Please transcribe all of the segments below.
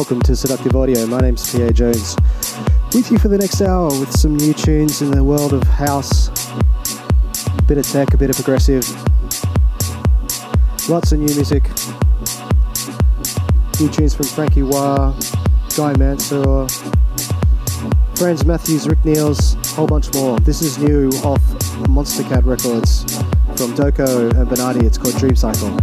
welcome to Seductive Audio. My name's PA Jones. With you for the next hour with some new tunes in the world of house, a bit of tech, a bit of progressive, lots of new music. New tunes from Franky Wah, Guy Mansour, Franz Matthews, Rick Niels, a whole bunch more. This is new off Monstercat Records from Doko and Bernardi. It's called Dream Cycle.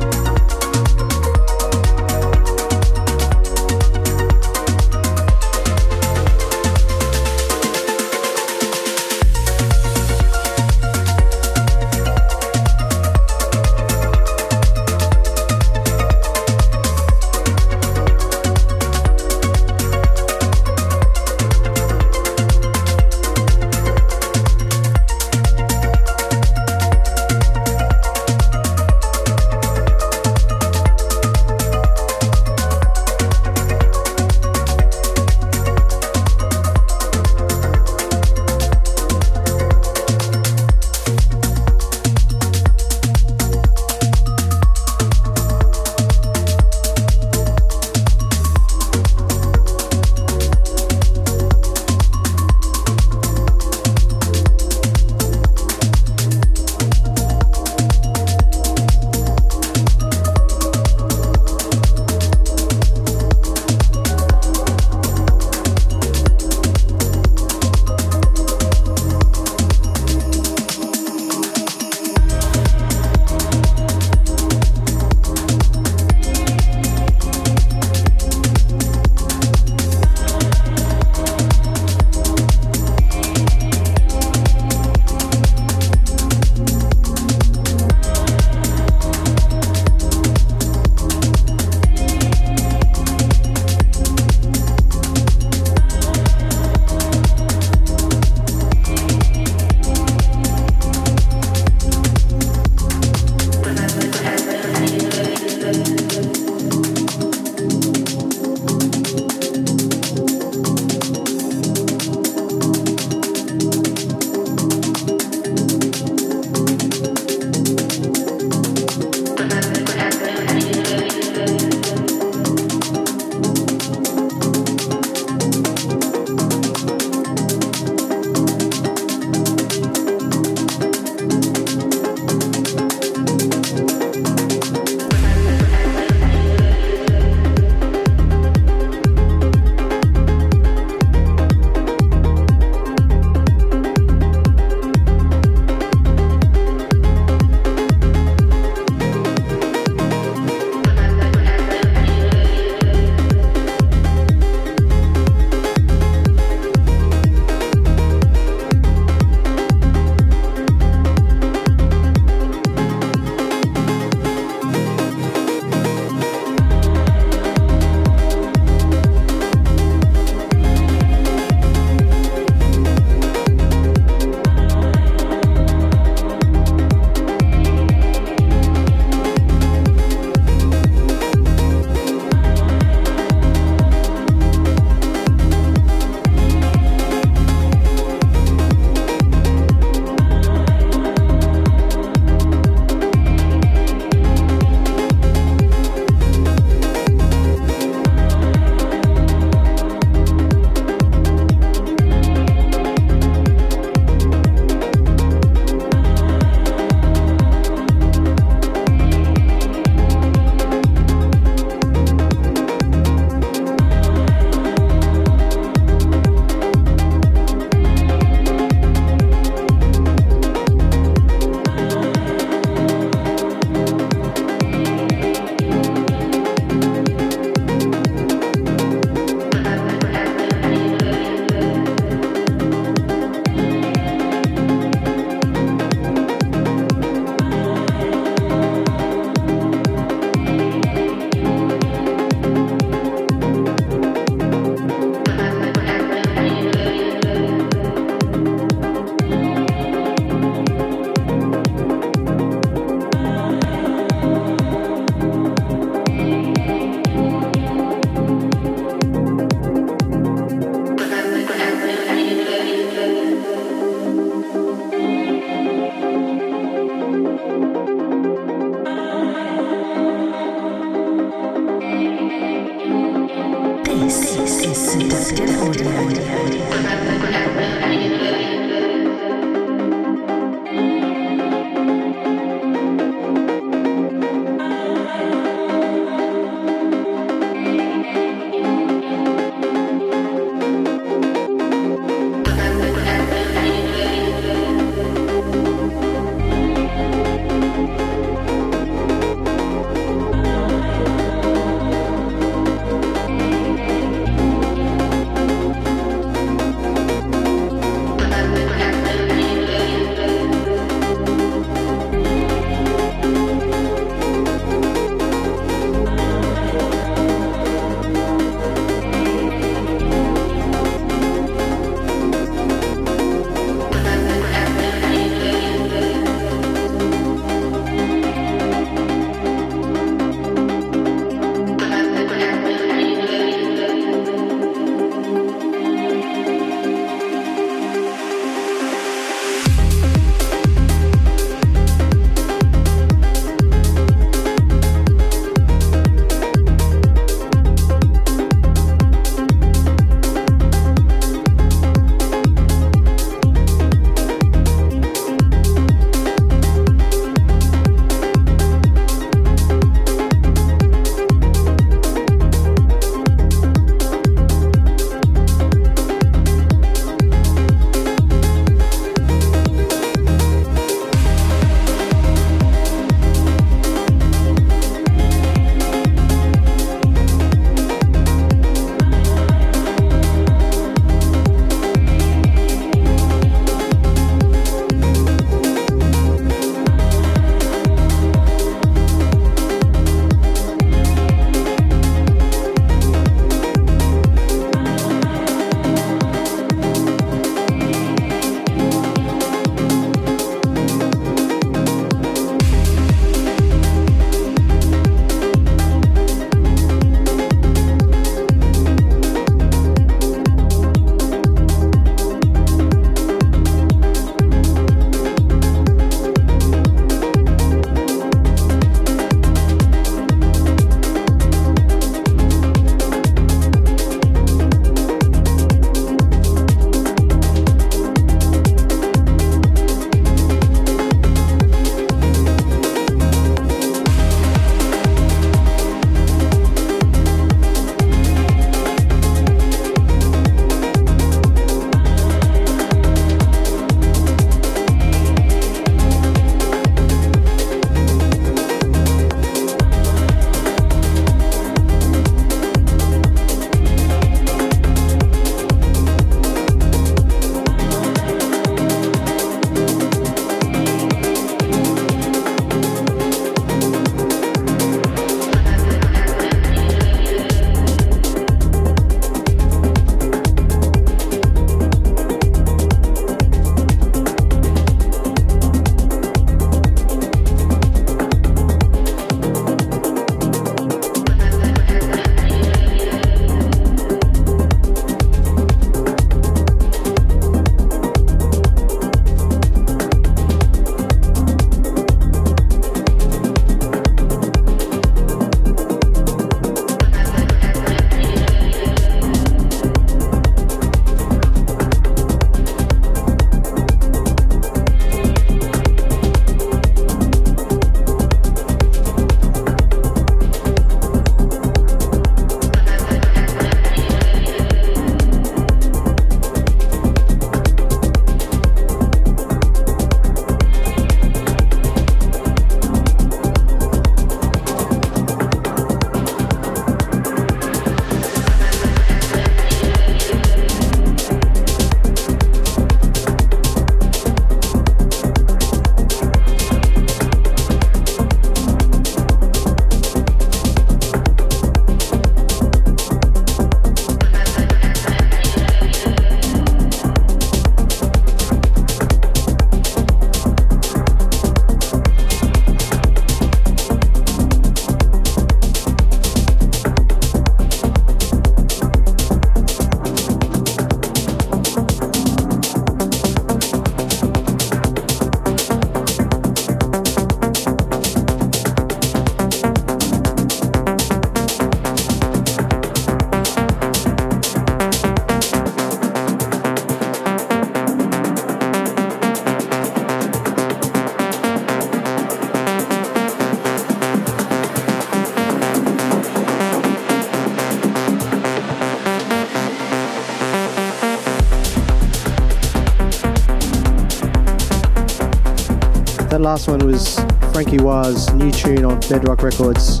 Last one was Franky Wah's new tune on Bedrock Records,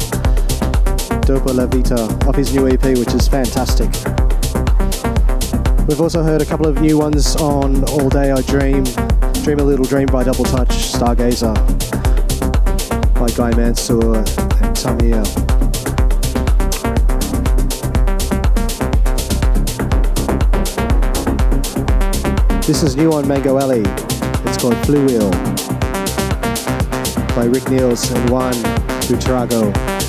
Dopa La Vita, off his new EP, which is fantastic. We've also heard a couple of new ones on All Day I Dream, Dream a Little Dream by Double Touch, Stargazer by Guy Mansour and Tamir. This is new on Mango Alley. It's called Blue Wheel by Rick Niels and Juan Buitrago.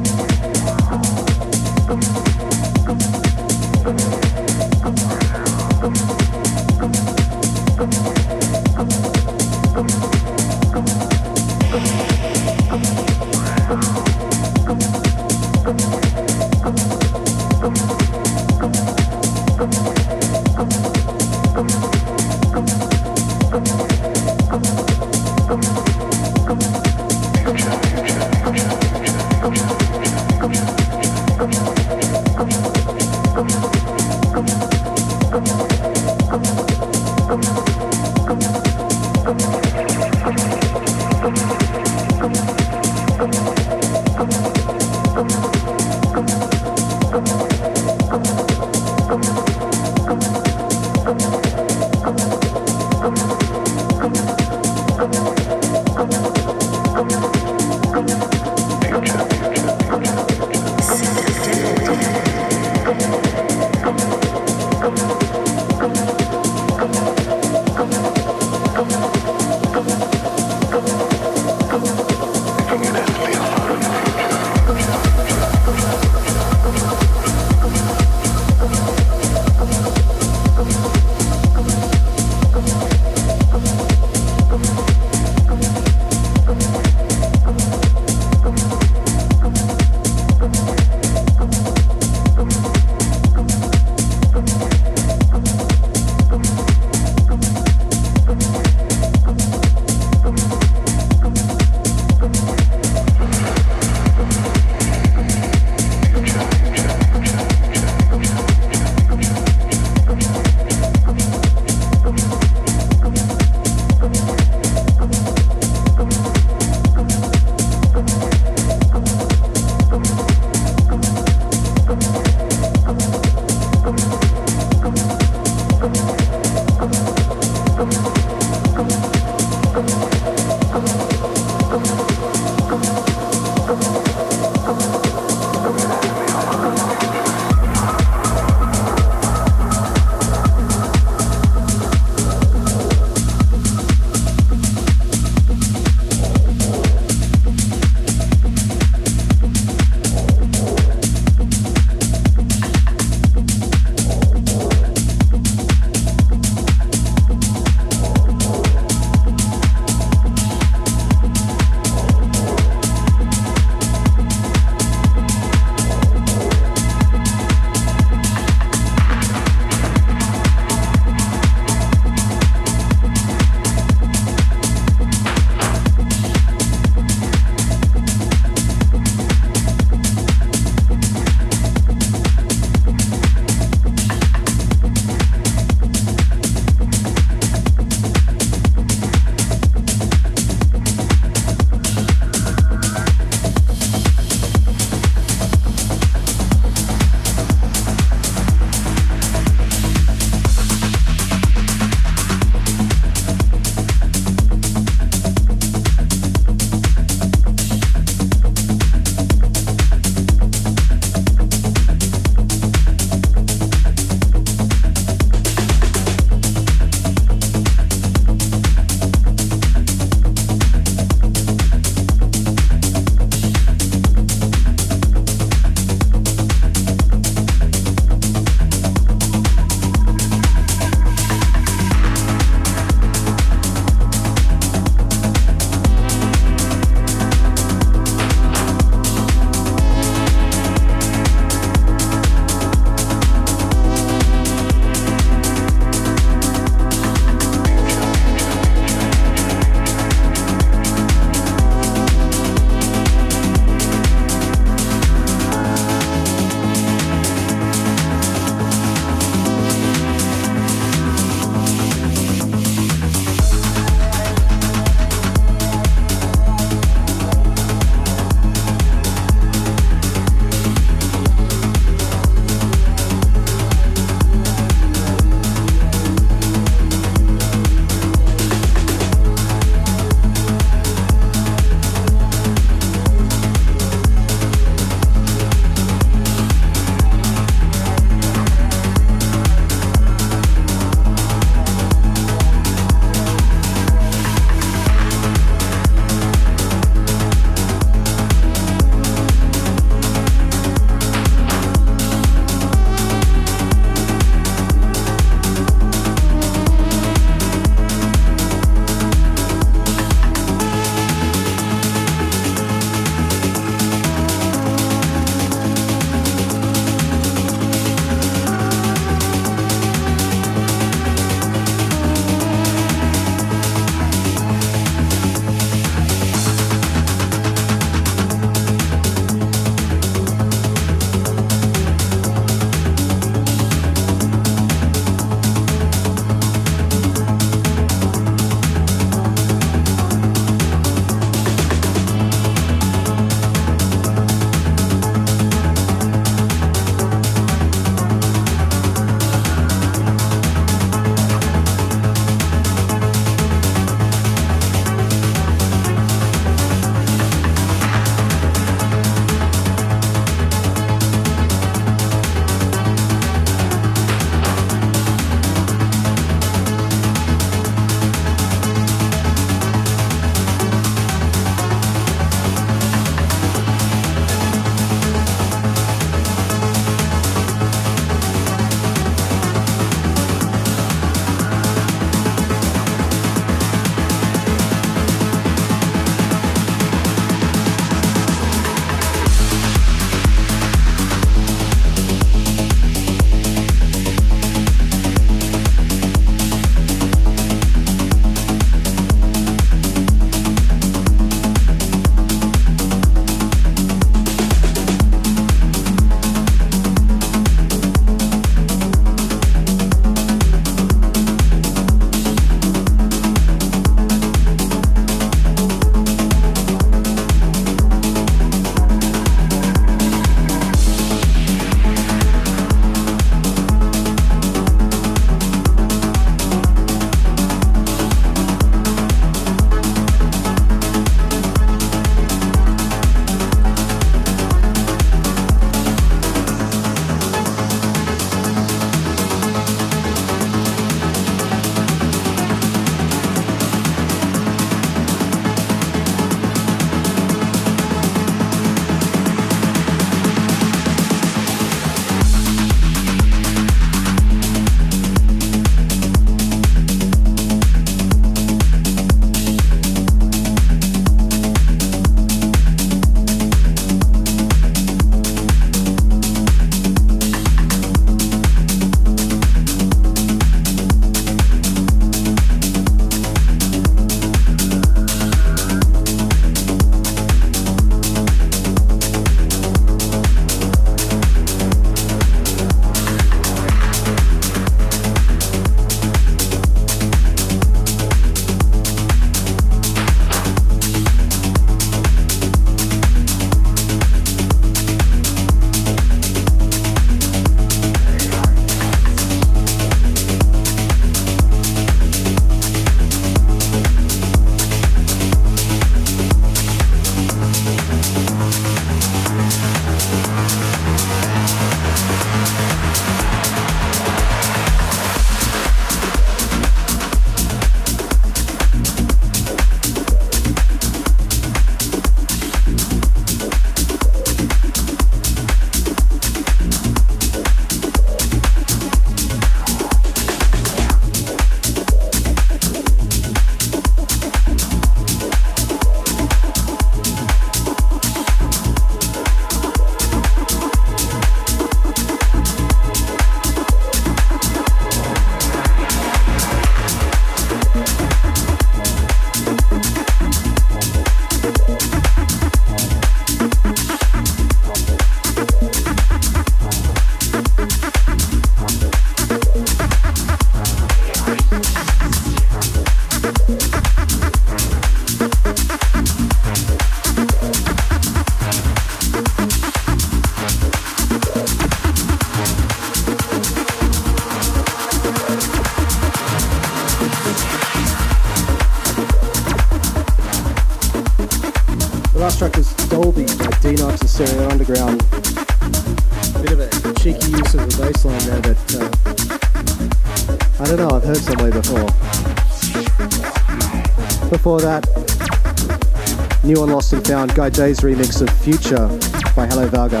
That, new on Lost and Found, Guy J's remix of Future by Hello Valga.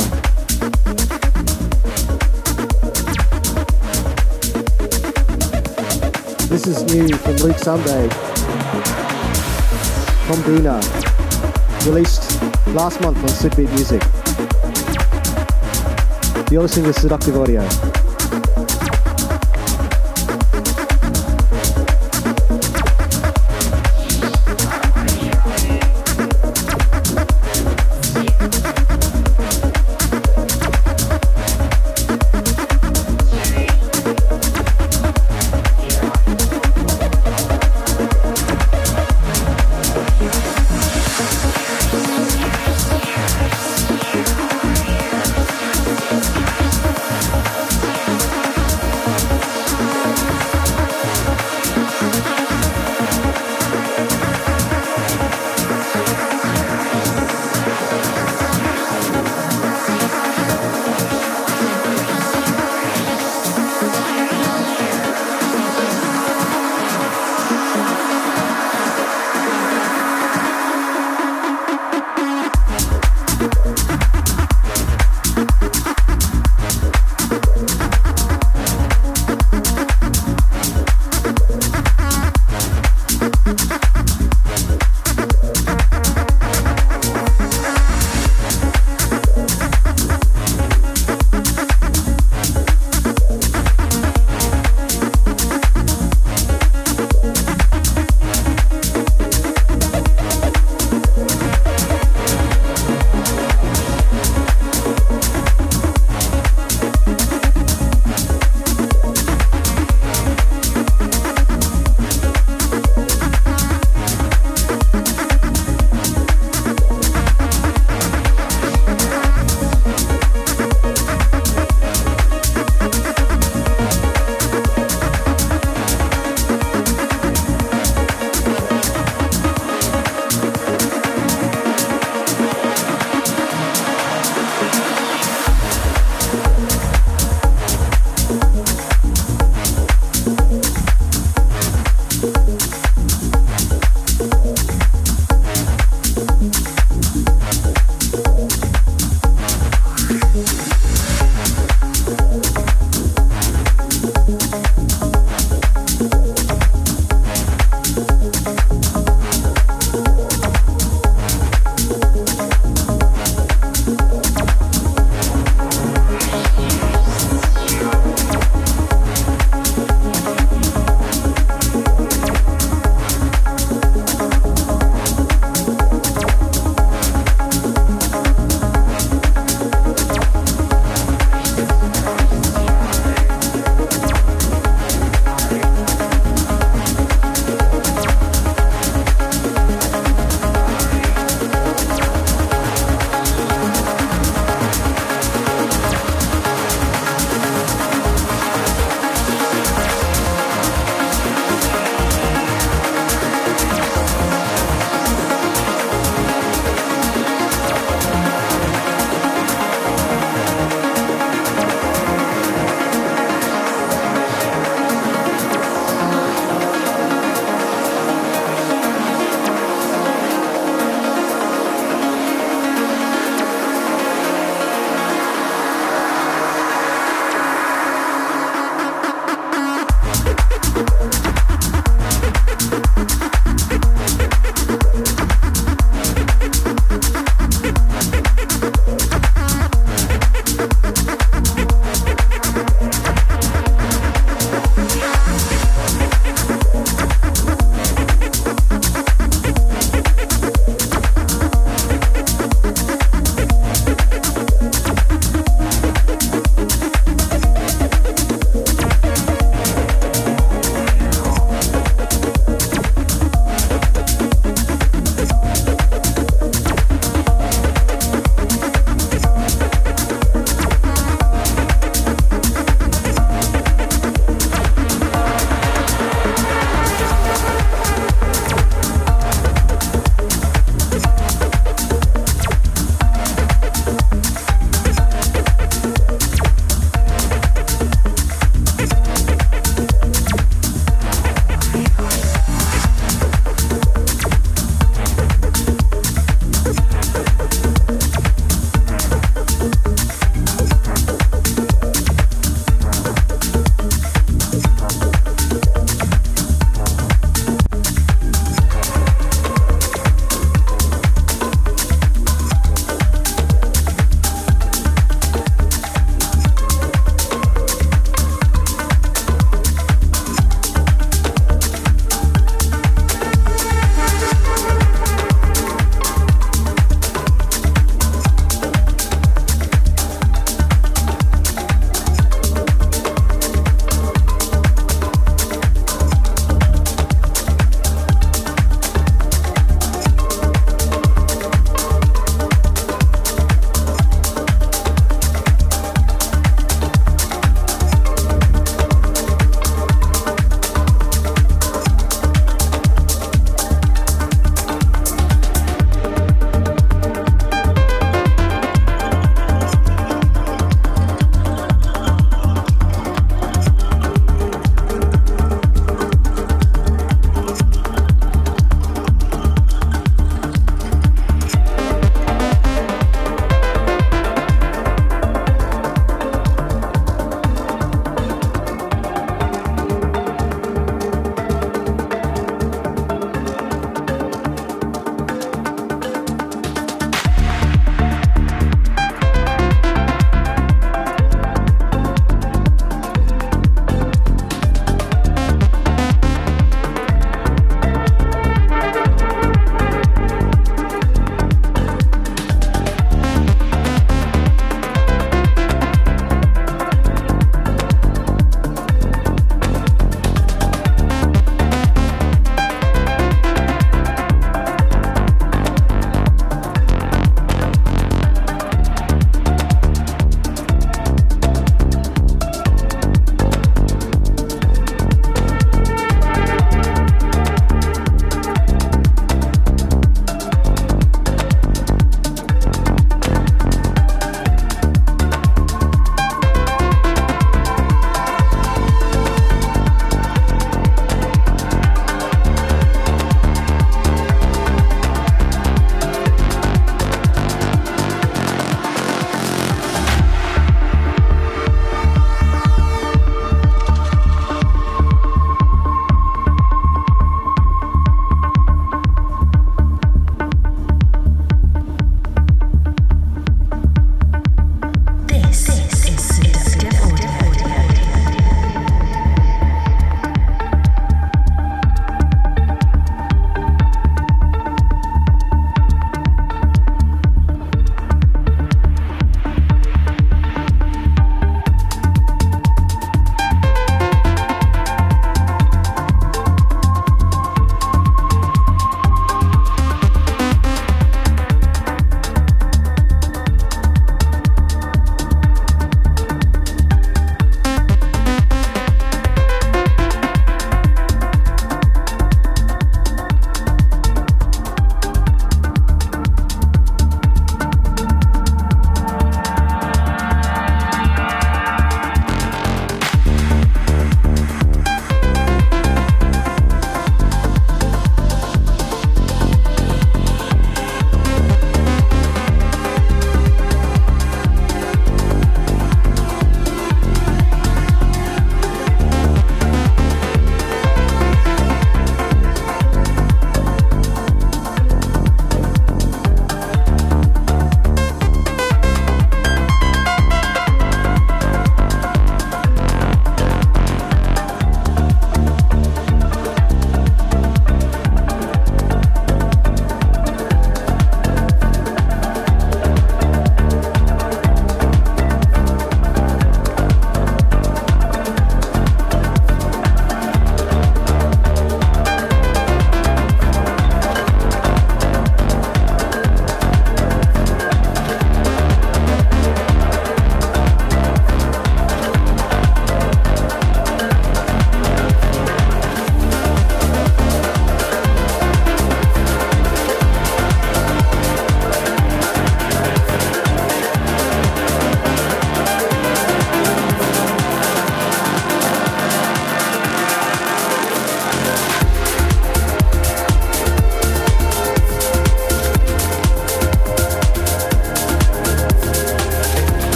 This is new from Luke Sambe. From Duna, released last month on Sudbeat Music. You're listening to Seductive Audio.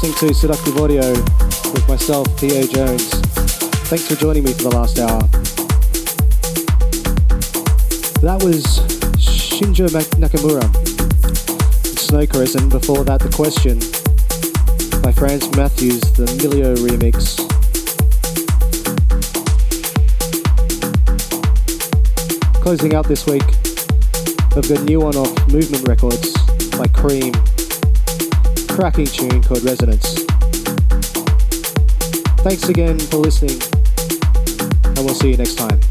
Listening to Seductive Audio with myself, P.A. Jones. Thanks for joining me for the last hour. That was Shingo Nakamura, Snow Caress, before that, The Question by Franz Matthews, the Milio remix. Closing out this week, I've got a new one off Movement Records by Cream. Cracking tune called Resonance. Thanks again for listening, and we'll see you next time.